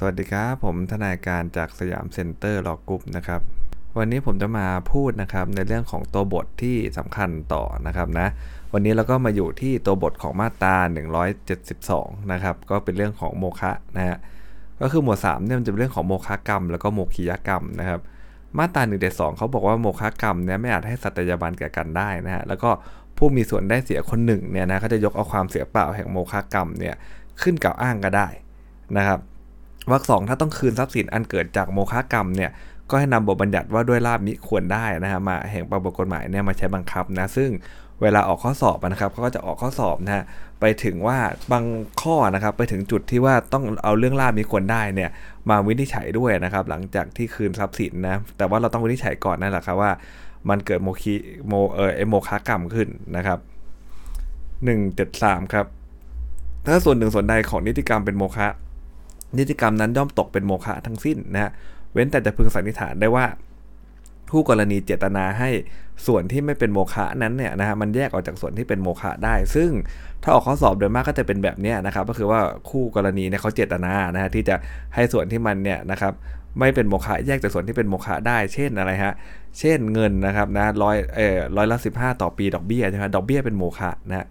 สวัสดีครับผมทนายการจาก Siam Center Law Group นะครับวันนี้ผมจะมาพูดนะครับในเรื่องของตัวบทที่สำคัญต่อนะครับนะวันนี้เราก็มาอยู่ที่ตัวบทของมาตรา 172 นะครับก็เป็นเรื่องของโมฆะนะฮะก็คือหมวด3เนี่ยมันจะเป็นเรื่องของโมฆะกรรม แล้วก็โมฆียกรรมนะครับมาตรา172เขาบอกว่าโมฆะกรรมเนี่ยไม่อาจให้สัตยาบันแก่กันได้นะฮะแล้วก็ผู้มีส่วนได้เสียคนหนึ่งเนี่ยนะเขาจะยกเอาความเสียเปล่าแห่งโมฆะกรรมเนี่ยขึ้นกล่าวอ้างก็ได้นะครับ วรรคสองถ้าต้องคืนทรัพย์สินอันเกิดจากโมฆะกรรมเนี่ยก็ให้นำบทบัญญัติว่าด้วยลาภมิควรได้นะฮะมาแห่งประมวลกฎหมายเนี่ยมาใช้บังคับนะซึ่งเวลาออกข้อสอบนะครับเขาก็จะออกข้อสอบนะฮะไปถึงว่าบางข้อนะครับไปถึงจุดที่ว่าต้องเอาเรื่องลาภมิควรได้เนี่ยมาวินิจฉัยด้วยนะครับหลังจากที่คืนทรัพย์สินนะแต่ว่าเราต้องวินิจฉัยก่อนนั่นแหละครับว่า มันเกิดโมฆีโมเออโมฆะกรรมขึ้นนะครับ173ครับถ้าส่วนหนึ่งส่วนใดของนิติกรรมเป็นโมฆะ นิติกรรมนั้นย่อมตกเป็นโมฆะทั้งสิ้นนะฮะเว้นแต่จะพึงสันนิษฐานได้ว่าผู้กรณีเจตนาให้ส่วนที่ไม่เป็นโมฆะนั้นเนี่ยนะฮะมันแยกออกจากส่วนที่เป็นโมฆะได้ ซึ่งถ้าออกข้อสอบโดยมากก็จะเป็นแบบนี้นะครับก็คือว่าคู่กรณีเนี่ยเขาเจตนานะฮะที่จะให้ส่วนที่มันเนี่ยนะครับไม่เป็นโมฆะแยกจากส่วนที่เป็นโมฆะได้ เช่นอะไรฮะเช่นเงินนะครับนะร้อยเอ่อร้อยละสิบห้าต่อปีดอกเบี้ยใช่ไหมดอกเบี้ยเป็นโมฆะนะฮะ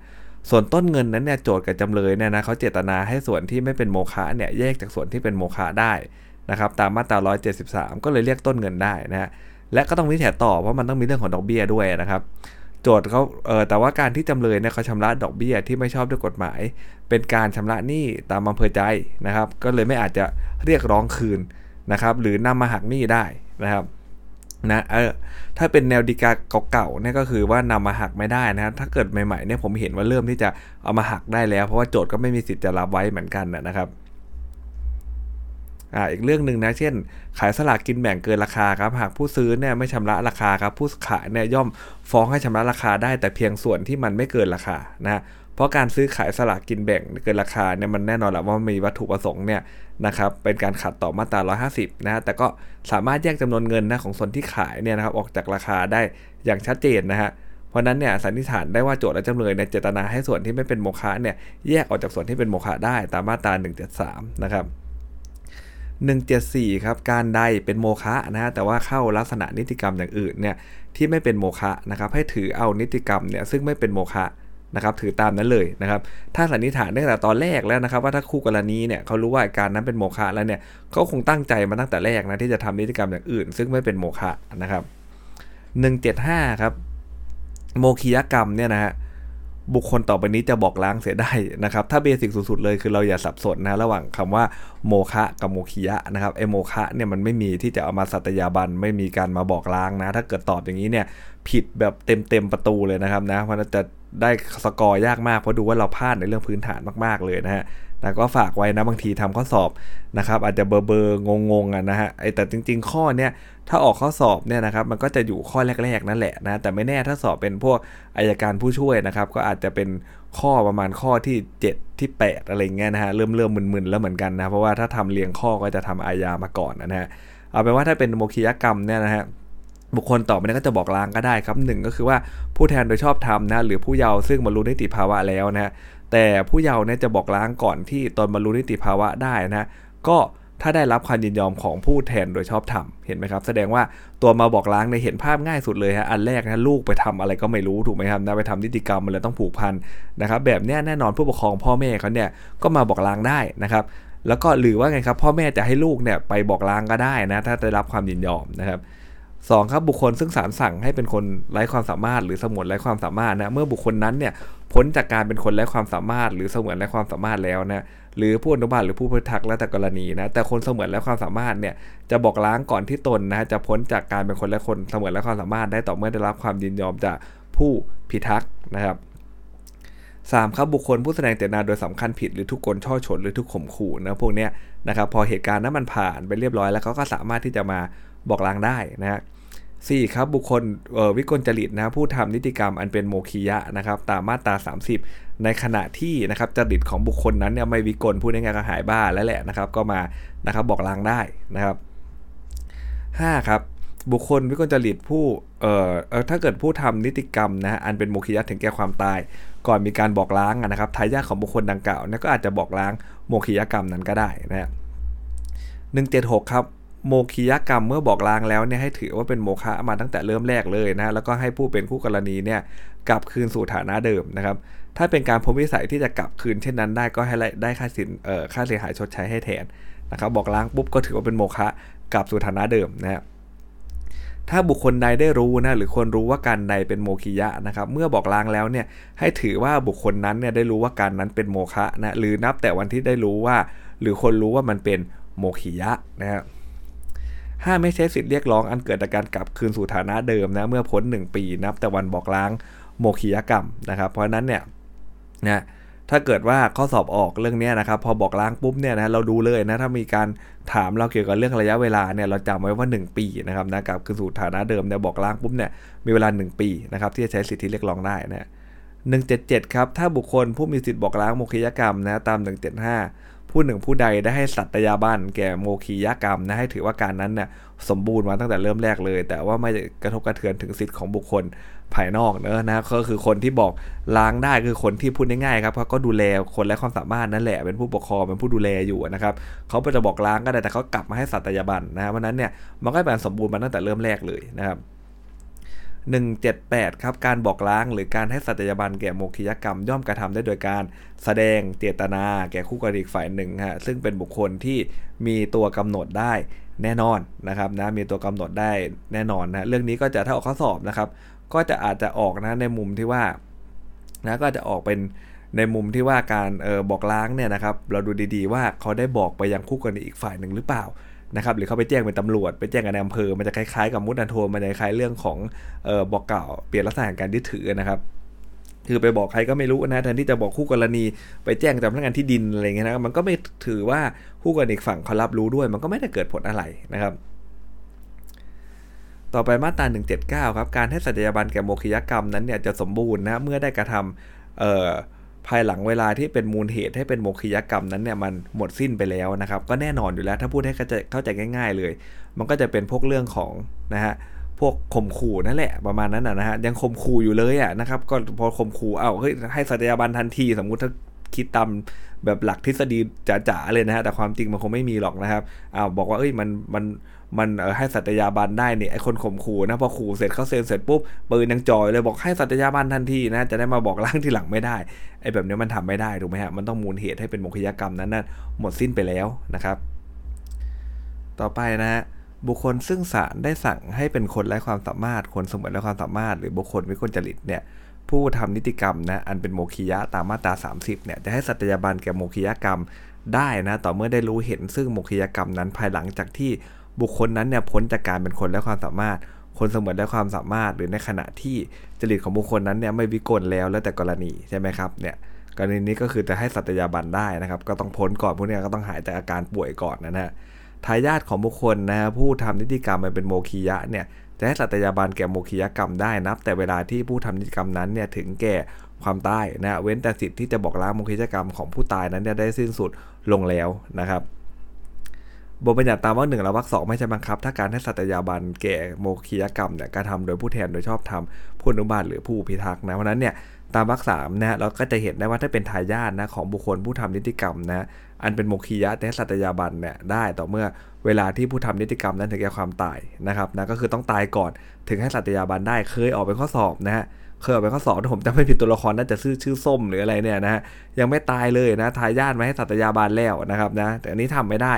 ส่วนต้นเงินนั้นเนี่ยโจทย์กับจำเลยเนี่ยนะเขาเจตนาให้ส่วนที่ไม่เป็นโมฆะเนี่ยแยกจากส่วนที่เป็นโมฆะได้นะครับตามมาตรา 173 ก็เลยเรียกต้นเงินได้นะฮะและก็ต้องวินิจฉัยต่อเพราะมันต้องมีเรื่องของดอกเบี้ยด้วยนะครับ โจทย์เขาเออแต่ว่าการที่จำเลยเนี่ยเขาชำระดอกเบี้ยที่ไม่ชอบด้วยกฎหมาย เป็นการชำระหนี้ตามอำเภอใจนะครับ ก็เลยไม่อาจจะเรียกร้องคืนนะครับ หรือนำมาหักหนี้ได้นะครับ นะเออถ้าเป็นแนวดีกาเก่าๆเนี่ยก็คือว่านำมาหักไม่ได้นะถ้าเกิดใหม่ๆเนี่ยผมเห็นว่าเริ่มที่จะเอามาหักได้แล้ว เพราะว่าโจทย์ก็ไม่มีสิทธิ์จะรับไว้เหมือนกันนะครับอ่าอีกเรื่องหนึ่งนะ เช่น ขายสลากกินแบ่งเกินราคาครับ หากผู้ซื้อเนี่ยไม่ชำระราคาครับ ผู้ขายเนี่ยย่อมฟ้องให้ชำระราคาได้แต่เพียงส่วนที่มันไม่เกินราคานะ เพราะการซื้อขายสลากกินแบ่งเกินราคาเนี่ยมันแน่นอนแหละว่ามีวัตถุประสงค์เนี่ยนะครับเป็นการขัดต่อมาตรา 150 นะแต่ก็สามารถแยกจำนวนเงินนะของส่วนที่ขายเนี่ยนะครับออกจากราคาได้อย่างชัดเจนนะฮะเพราะนั้นเนี่ยสันนิษฐานได้ว่าโจทย์และจำเลยเนี่ยเจตนาให้ส่วนที่ไม่เป็นโมฆะเนี่ยแยกออกจากส่วนที่เป็นโมฆะได้ตามมาตรา 173 นะครับ174 ครับ การใดเป็นโมฆะนะฮะแต่ว่าเข้าลักษณะนิติกรรมอย่างอื่นเนี่ยที่ไม่เป็นโมฆะนะครับให้ถือเอานิติกรรมเนี่ยซึ่งไม่เป็นโมฆะ นะครับถือตามนั้นเลยนะครับถ้าสันนิษฐานตั้งแต่ตอนแรกแล้วนะครับ ว่าถ้าคู่กรณีเนี่ยเขารู้ว่าการนั้นเป็นโมฆะแล้วเนี่ยเขาคงตั้งใจมาตั้งแต่แรกนะที่จะทำนิติกรรมอย่างอื่น ซึ่งไม่เป็นโมฆะนะครับ 175 ครับ โมคียกรรมเนี่ยนะฮะบุคคลต่อไปนี้จะบอกล้างเสียได้นะครับ ถ้าเบสิกสุดๆเลยคือเราอย่าสับสนนะระหว่างคำว่าโมคะกับโมคิยะนะครับไอโมคะเนี่ยมันไม่มีที่จะเอามาสัตยาบันไม่มีการมาบอกล้างนะ ถ้าเกิดตอบอย่างนี้เนี่ยผิดแบบเต็มๆประตูเลยนะครับนะเพราะจะ ได้สกอร์ยากมากเพราะดูว่าเราพลาดในเรื่องพื้นฐานมากๆเลยนะฮะแต่ก็ฝากไว้นะบางทีทำข้อสอบนะครับอาจจะเบอร์เบอร์งงงอะนะฮะไอแต่จริง ๆ ข้อเนี้ยถ้าออกข้อสอบเนี่ยนะครับมันก็จะอยู่ข้อแรก ๆ นั่นแหละนะแต่ไม่แน่ถ้าสอบเป็นพวกอายการผู้ช่วยนะครับก็อาจจะเป็นข้อประมาณข้อที่ 7 ที่ 8 อะไรเงี้ยนะฮะเริ่มเริ่มมึนๆแล้วเหมือนกันนะเพราะว่าถ้าทำเรียงข้อก็จะทำอาญามาก่อนนะฮะเอาเป็นว่าถ้าเป็นโมคียกรรมเนี่ยนะฮะ บุคคลต่อไปนี้ก็จะบอกลางก็ได้ครับหนึ่งก็คือว่าผู้แทนโดยชอบธรรมนะหรือผู้เยาว์ซึ่งบรรลุนิติภาวะแล้วนะแต่ผู้เยาว์เนี่ยจะบอกล้างก่อนที่ตนบรรลุนิติภาวะได้นะก็ถ้าได้รับความยินยอมของผู้แทนโดยชอบธรรมเห็นไหมครับ แสดงว่าตัวมาบอกล้างในเห็นภาพง่ายสุดเลยฮะอันแรกนะลูกไปทำอะไรก็ไม่รู้ถูกไหมครับนะไปทำนิติกรรมมันเลยต้องผูกพันนะครับ แบบนี้แน่นอนผู้ปกครองพ่อแม่เขาเนี่ยก็มาบอกล้างได้นะครับ แล้วก็หรือว่าไงครับพ่อแม่จะให้ลูกเนี่ยไปบอกล้างก็ได้นะถ้าได้รับความยินยอมนะครับ สองครับบุคคลซึ่งศาลสั่งให้เป็นคนไร้ความสามารถ หรือสมวนไร้ความสามารถนะเมื่อบุคคลนั้นเนี่ยพ้นจากการเป็นคนไร้ความสามารถ หรือเสมวนไร้ความสามารถแล้วนะหรือผู้อนุบาลหรือผู้พิทักษ์แล้วแต่กรณีนะแต่คนเสมวนไร้ความสามารถเนี่ยจะบอกล้างก่อนที่ตนนะจะพ้นจากการเป็นคนและคนเสมวนไร้ความสามารถได้ต่อเมื่อได้รับความยินยอมจากผู้พิทักษ์นะครับสามครับบุคคลผู้แสดงเจตนาโดยสำคัญผิดหรือทุกคนช่อชนหรือทุกข่มขู่นะพวกเนี้ยนะครับพอเหตุการณ์นั้นมันผ่านไปเรียบร้อยแล้วเขาก็สามารถที่จะมาบอกล้างได้นะฮะ สี่ครับบุคคลวิกลจริตนะผู้ทำนิติกรรมอันเป็นโมคียะนะครับตามมาตรา 30 ในขณะที่นะครับจริตของบุคคลนั้นเนี่ยไม่วิกลพูดง่ายๆก็หายบ้าแล้วแหละนะครับก็มานะครับบอกลางได้นะครับ5ครับบุคคลวิกลจริตผู้เอ่อถ้าเกิดผู้ทำนิติกรรมนะอันเป็นโมคียะถึงแก่ความตาย ก่อนมีการบอกล้างนะครับทายาทของบุคคลดังกล่าวนี่ก็อาจจะบอกล้างโมคียกรรมนั้นก็ได้นะ176ครับ โมคียกรรมเมื่อบอกลางแล้วเนี่ยให้ถือว่าเป็นโมฆะมาตั้งแต่เริ่มแรกเลยนะแล้วก็ให้ผู้เป็นคู่กรณีเนี่ยกลับคืนสู่ฐานะเดิมนะครับ ถ้าเป็นการพบวิสัยที่จะกลับคืนเช่นนั้นได้ก็ให้ได้ค่าสินเอ่อค่าเสียหายชดใช้ให้แทนนะครับ บอกล้างปุ๊บก็ถือว่าเป็นโมฆะกลับสู่ฐานะเดิมนะครับถ้าบุคคลใดได้รู้นะหรือคนรู้ว่าการใดเป็นโมคิยะนะครับเมื่อบอกล้างแล้วเนี่ยให้ถือว่าบุคคลนั้นเนี่ยได้รู้ว่าการนั้นเป็นโมฆะนะหรือนับแต่วันที่ได้รู้ว่า หรือคนรู้ว่ามันเป็นโมคิยะนะครับ ห้าไม่ใช้สิทธิ์เรียกร้องอันเกิดจากการกลับคืนสู่ฐานะเดิมนะเมื่อพ้น 1 ปีนับแต่วันบอกล้างโมคิยกรรมนะครับ เพราะนั้นเนี่ยนะถ้าเกิดว่าข้อสอบออกเรื่องนี้นะครับ พอบอกล้างปุ๊บเนี่ยนะเราดูเลยนะถ้ามีการถามเราเกี่ยวกับเรื่องระยะเวลาเนี่ยเราจำไว้ว่า 1 ปีนะครับนะกับคือสู่ฐานะเดิมเนี่ยบอกล้างปุ๊บเนี่ยมีเวลา 1 ปีนะครับที่จะใช้สิทธิเรียกร้องได้นะ177 ครับ ถ้าบุคคลผู้มีสิทธิ์บอกล้างโมคิยกรรมนะตาม 175 ผู้หนึ่งผู้ใดได้ให้สัตยาบันแก่โมคียกรรมนะให้ถือว่าการนั้นเนี่ยสมบูรณ์มาตั้งแต่เริ่มแรกเลย แต่ว่าไม่กระทบกระเทือนถึงสิทธิ์ของบุคคลภายนอกเนอะนะก็คือคนที่บอกล้างได้คือคนที่พูดง่ายๆครับเขาก็ดูแลคนและความสามารถนั่นแหละเป็นผู้ปกครองเป็นผู้ดูแลอยู่นะครับเขาจะบอกล้างก็ได้แต่เขากลับมาให้สัตยาบันนะเพราะนั้นเนี่ยมันก็เป็นสมบูรณ์มาตั้งแต่เริ่มแรกเลยนะครับ 178 ครับ การบอกล้างหรือการให้สัตยาบันแก่โมคิยกรรมย่อมกระทำได้โดยการแสดงเจตนาแก่คู่กรณีฝ่ายหนึ่งฮะซึ่งเป็นบุคคลที่มีตัวกำหนดได้แน่นอนนะครับนะมีตัวกำหนดได้แน่นอนนะเรื่องนี้ก็จะถ้าออกข้อสอบนะครับ ก็จะอาจจะออกนะในมุมที่ว่านะก็จะออกเป็นในมุมที่ว่าการออบอกล้างเนี่ยนะครับ เราดูดีๆว่าเขาได้บอกไปยังคู่กรณีอีกฝ่ายหนึ่งหรือเปล่า นะครับหรือเขาไปแจ้งเป็นตำรวจไปแจ้งกับนายอำเภอมันจะคล้ายๆกับมุดอันโทมันจะคล้ายเรื่องของออบอกกล่าวเปลี่ยนลักษณะการยึดถือนะครับคือไปบอกใครก็ไม่รู้นะแทนที่จะบอกคู่กรณีไปแจ้งจำพนักงานที่ดินอะไรเงี้ยนะมันก็ไม่ถือว่าคู่กรณีฝั่งเขารับรู้ด้วย มันก็ไม่ได้เกิดผลอะไรนะครับ ต่อไปมาตรา179 ครับ การให้สัญญาบันแก่โมคิยกรรมนั้นเนี่ยจะสมบูรณ์นะเมื่อได้กระทำ ภายหลังเวลาที่เป็นมูลเหตุให้เป็นโมคิยกรรมนั้นเนี่ยมันหมดสิ้นไปแล้วนะครับ ก็แน่นอนอยู่แล้วถ้าพูดให้เข้าใจง่าย ๆ เลย มันก็จะเป็นพวกเรื่องของนะฮะพวกข่มขู่นั่นแหละประมาณนั้นนะฮะยังข่มขู่อยู่เลยอะนะครับก็พอข่มขู่เอาเฮ้ยให้สัญญาบันทันที สมมุติถ้าคิดตามแบบหลักทฤษฎีจ๋าๆเลยนะฮะแต่ความจริงมันคงไม่มีหรอกนะครับอ้าวบอกว่าเอ้ยมันมัน มันให้สัตยาบันได้เนี่ยไอคนข่มขู่นะพอขู่เสร็จเขาเซ็นเสร็จปุ๊บปืนยังจอยเลยบอกให้สัตยาบันทันทีนะจะได้มาบอกล่างทีหลังไม่ได้ไอแบบนี้มันทำไม่ได้ถูกไหมฮะมันต้องมูลเหตุให้เป็นมคยกรรมนั้นนะหมดสิ้นไปแล้วนะครับ ต่อไปนะฮะบุคคลซึ่งศาลได้สั่งให้เป็นคนไร้ความสามารถคนสมบูรณ์และความสามารถ หรือบุคคลวิกลจริตเนี่ยผู้ทำนิติกรรมนะอันเป็นโมคียะตามมาตรา 30เนี่ยจะให้สัตยาบันแก่โมคียกรรมได้นะต่อเมื่อได้รู้เห็นซึ่งโมคียกรรมนั้นภายหลังจากที่ บุคคลนั้นเนี่ยพ้นจากการเป็นคนและความสามารถ คนเสมือนและความสามารถ หรือในขณะที่จริตของบุคคลนั้นเนี่ยไม่วิกลแล้วแล้วแต่กรณีใช่ไหมครับเนี่ยกรณีนี้ก็คือจะให้สัตยาบันได้นะครับ ก็ต้องพ้นก่อนพวกนี้ก็ต้องหายจากอาการป่วยก่อนนะฮะทายาทของบุคคลนะผู้ทำนิติกรรมมาเป็นโมคียะเนี่ยจะให้สัตยาบันแก่โมฆียกรรมได้นับ แต่เวลาที่ผู้ทำนิติกรรมนั้นเนี่ยถึงแก่ความตายนะเว้นแต่สิทธิ์ที่จะบอกล้างโมฆียกรรมของผู้ตายนั้นเนี่ยได้สิ้นสุดลงแล้วนะครับ บทบัญญัติตามวรรคหนึ่งและวรรคสองไม่ใช้บังคับ ถ้าการให้สัตยาบันแก่โมฆียกรรมเนี่ยกระทำโดยผู้แทนโดยชอบธรรมผู้อนุบาลหรือผู้พิทักษ์นะเพราะนั้นเนี่ยตามวรรคสามนะเราก็จะเห็นได้ว่าถ้าเป็นทายาทนะของบุคคลผู้ทำนิติกรรมนะอันเป็นโมฆียะแต่สัตยาบันเนี่ยได้ต่อเมื่อเวลาที่ผู้ทำนิติกรรมนั้นถึงแก่ความตายนะครับนะก็คือต้องตายก่อนถึงให้สัตยาบันได้เคยออกเป็นข้อสอบนะฮะเคยออกเป็นข้อสอบผมจำไม่ผิดตัวละครน่าจะชื่อชื่อส้มหรืออะไรเนี่ยนะฮะยังไม่ตายเลยนะทายาทมาให้สัตยาบันแล้วนะครับนะแต่อันนี้ทำไม่ได้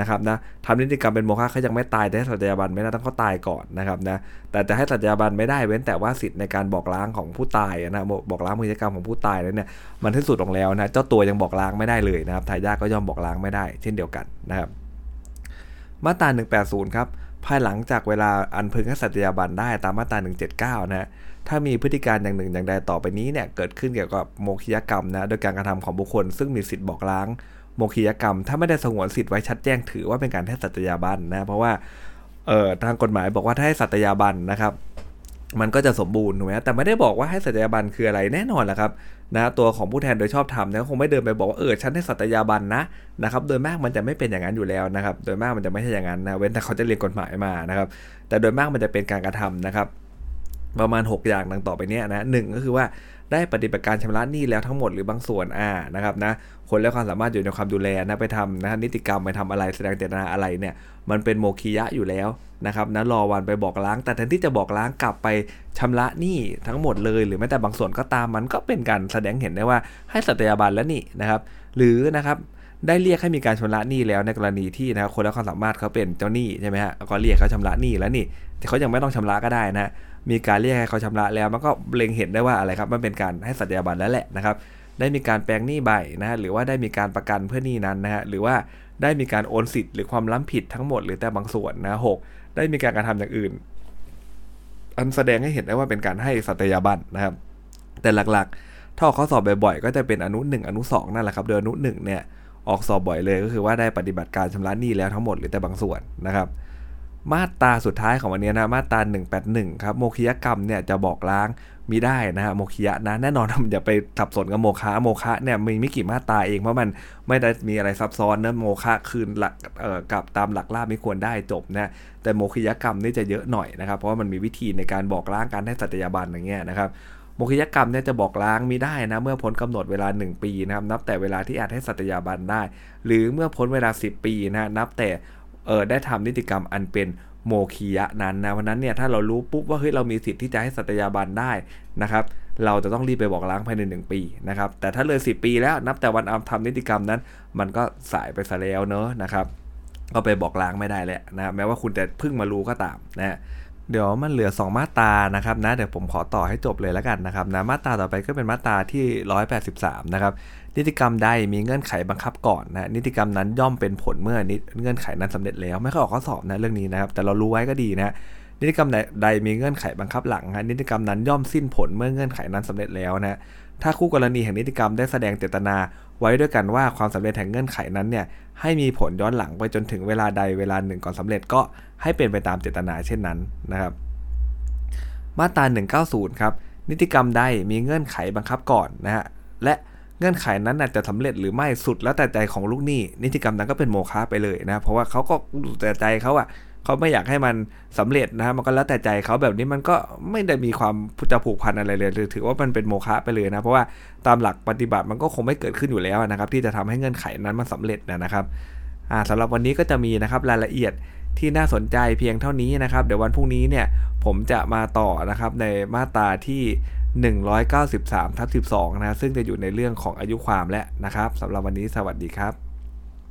นะครับนะทำนิติกรรมเป็นโมฆะเขายังไม่ตายแต่ให้สัตยาบันไม่ได้ต้องเขาตายก่อนนะครับนะแต่จะให้สัตยาบันไม่ได้เว้นแต่ว่าสิทธิ์ในการบอกล้างของผู้ตายนะบอกล้างพฤติกรรมของผู้ตายแล้วเนี่ยมันที่สุดลงแล้วนะเจ้าตัวยังบอกล้างไม่ได้เลยนะครับทายาทก็ยอมบอกล้างไม่ได้ เช่นเดียวกันนะครับมาตรา 180 ครับภายหลังจากเวลาอันพึงให้สัตยาบันได้ตามมาตรา 179 นะถ้ามีพฤติการอย่างหนึ่งอย่างใดต่อไปนี้เนี่ยเกิดขึ้นเกี่ยวกับโมฆะกรรมนะ โดยการกระทำของบุคคลซึ่งมีสิทธิ์บอกล้าง โมคียกรรม ถ้าไม่ได้สงวนสิทธิ์ไว้ชัดแจ้งถือว่าเป็นการให้สัตยาบันนะเพราะว่าเอ่อทางกฎหมายบอกว่าถ้าให้สัตยาบันนะครับ มันก็จะสมบูรณ์ถูกไหมแต่ไม่ได้บอกว่าให้สัตยาบันคืออะไรแน่นอนแหละครับนะตัวของผู้แทนโดยชอบทำเนี่ยคงไม่เดินไปบอกว่าเออฉันให้สัตยาบันนะนะครับโดยมากมันจะไม่เป็นอย่างนั้นอยู่แล้วนะครับ โดยมากมันจะไม่ใช่อย่างนั้นนะเว้นแต่เขาจะเรียนกฎหมายมานะครับ แต่โดยมากมันจะเป็นการกระทำนะครับ ประมาณ 6 อย่างดังต่อไปเนี้ยนะหนึ่งก็คือว่า ได้ปฏิบัติการชำระหนี้แล้วทั้งหมดหรือบางส่วนอ่านะครับนะคนและความสามารถอยู่ในความดูแลนะไปทำนะนิติกรรมไปทำอะไรแสดงเจตนาอะไรเนี่ยมันเป็นโมคียะอยู่แล้วนะครับนะรอวันไปบอกล้าง แต่แทนที่จะบอกล้างกลับไปชำระหนี้ทั้งหมดเลย หรือแม้แต่บางส่วนก็ตามมันก็เป็นการแสดงเห็นได้ว่าให้สัตยาบันแล้วนี่นะครับ หรือนะครับได้เรียกให้มีการชำระหนี้แล้วในกรณีที่นะครับคนและความสามารถเขาเป็นเจ้าหนี้ใช่ไหมฮะก็เรียกเขาชำระหนี้แล้วนี่แต่เขายังไม่ต้องชำระก็ได้นะ มีการเรียกให้เขาชำระแล้วมันก็เล็งเห็นได้ว่าอะไรครับ มันเป็นการให้สัตยาบันแล้วแหละนะครับ ได้มีการแปลงหนี้ใบนะฮะหรือว่าได้มีการประกันเพื่อหนี้นั้นนะฮะหรือว่าได้มีการโอนสิทธิ์หรือความล้ำผิดทั้งหมดหรือแต่บางส่วนนะหกได้มีการกระทำอย่างอื่น อันแสดงให้เห็นได้ว่าเป็นการให้สัตยาบันนะครับ แต่หลักๆ ถ้าออกข้อสอบบ่อยๆ ก็จะเป็นอนุ 1 อนุ 2 นั่นแหละครับ โดยอนุ 1 เนี่ยออกสอบบ่อยเลยก็คือว่าได้ปฏิบัติการชำระหนี้แล้วทั้งหมดหรือแต่บางส่วนนะครับ มาตราสุดท้ายของวันนี้นะมาตรา181 ครับ โมคิยกรรมเนี่ยจะบอกล้างมีได้นะฮะโมคิยะนะแน่นอนอย่าไปสับสนกับโมคะโมคะเนี่ยมีไม่กี่มาตราเองเพราะมันไม่ได้มีอะไรซับซ้อนนะโมคะคืนหลักกับตามหลักล่าไม่ควรได้จบนะแต่โมคิยกรรมนี่จะเยอะหน่อยนะครับเพราะว่ามันมีวิธีในการบอกล้างการให้สัตยาบันอย่างเงี้ยนะครับโมคิยกรรมเนี่ยจะบอกล้างมีได้นะเมื่อพ้นกำหนดเวลา 1 ปีนะครับนับแต่เวลาที่อาจให้สัตยาบันได้ หรือเมื่อพ้นเวลา 10 ปีนะนับแต่ เออได้ทำนิติกรรมอันเป็นโมคียะนั้นนะเพราะนั้นเนี่ยถ้าเรารู้ปุ๊บว่าเฮ้ยเรามีสิทธิ์ที่จะให้สัตยาบันได้นะครับเราจะต้องรีบไปบอกล้างภายใน 1 ปีนะครับแต่ถ้าเลย 10 ปีแล้วนับแต่วันทำนิติกรรมนั้น มันก็สายไปซะแล้วเนอะนะครับก็ไปบอกล้างไม่ได้แล้วนะแม้ว่าคุณจะเพิ่งมารู้ก็ตามนะ เดี๋ยวมันเหลือ 2 มาตรานะครับนะเดี๋ยวผมขอต่อให้จบเลยแล้วกันนะครับนะมาตราต่อไปก็เป็นมาตราที่ 183 นะครับนิติกรรมใดมีเงื่อนไขบังคับก่อนนะนิติกรรมนั้นย่อมเป็นผลเมื่อเงื่อนไขนั้นสำเร็จแล้วไม่ค่อยออกข้อสอบนะเรื่องนี้นะครับแต่เรารู้ไว้ก็ดีนะนิติกรรมใดมีเงื่อนไขบังคับหลังนะนิติกรรมนั้นย่อมสิ้นผลเมื่อเงื่อนไขนั้นสำเร็จแล้วนะถ้าคู่กรณีแห่งนิติกรรมได้แสดงเจตนา ไว้ด้วยกันว่าความสำเร็จแห่งเงื่อนไขนั้นเนี่ยให้มีผลย้อนหลังไปจนถึงเวลาใดเวลาหนึ่งก่อนสำเร็จก็ให้เป็นไปตามเจตนาเช่นนั้นนะครับ มาตรา 190 ครับ นิติกรรมใดมีเงื่อนไขบังคับก่อนนะฮะและเงื่อนไขนั้นอาจะสำเร็จหรือไม่สุดแล้วแต่ใจของลูกหนี้นิติกรรมนั้นก็เป็นโมฆะไปเลยนะเพราะว่าเขาก็แต่ใจเขาอะ เขาไม่อยากให้มันสำเร็จนะมันก็แล้วแต่ใจเขาแบบนี้มันก็ไม่ได้มีความจะผูกพันอะไรเลยถือว่ามันเป็นโมฆะไปเลยนะ เพราะว่าตามหลักปฏิบัติมันก็คงไม่เกิดขึ้นอยู่แล้วนะครับ ที่จะทำให้เงื่อนไขนั้นมันสาเร็จนะครับอ่าสำหรับวันนี้ก็จะมีนะครับรายละเอียดที่น่าสนใจเพียงเท่านี้นะครับ เดี๋ยววันพรุ่งนี้เนี่ยผมจะมาต่อนะครับในมาตราที่ 193ทับ12 นะซึ่งจะอยู่ในเรื่องของอายุความและนะครับสำหรับวันนี้สวัสดีครับ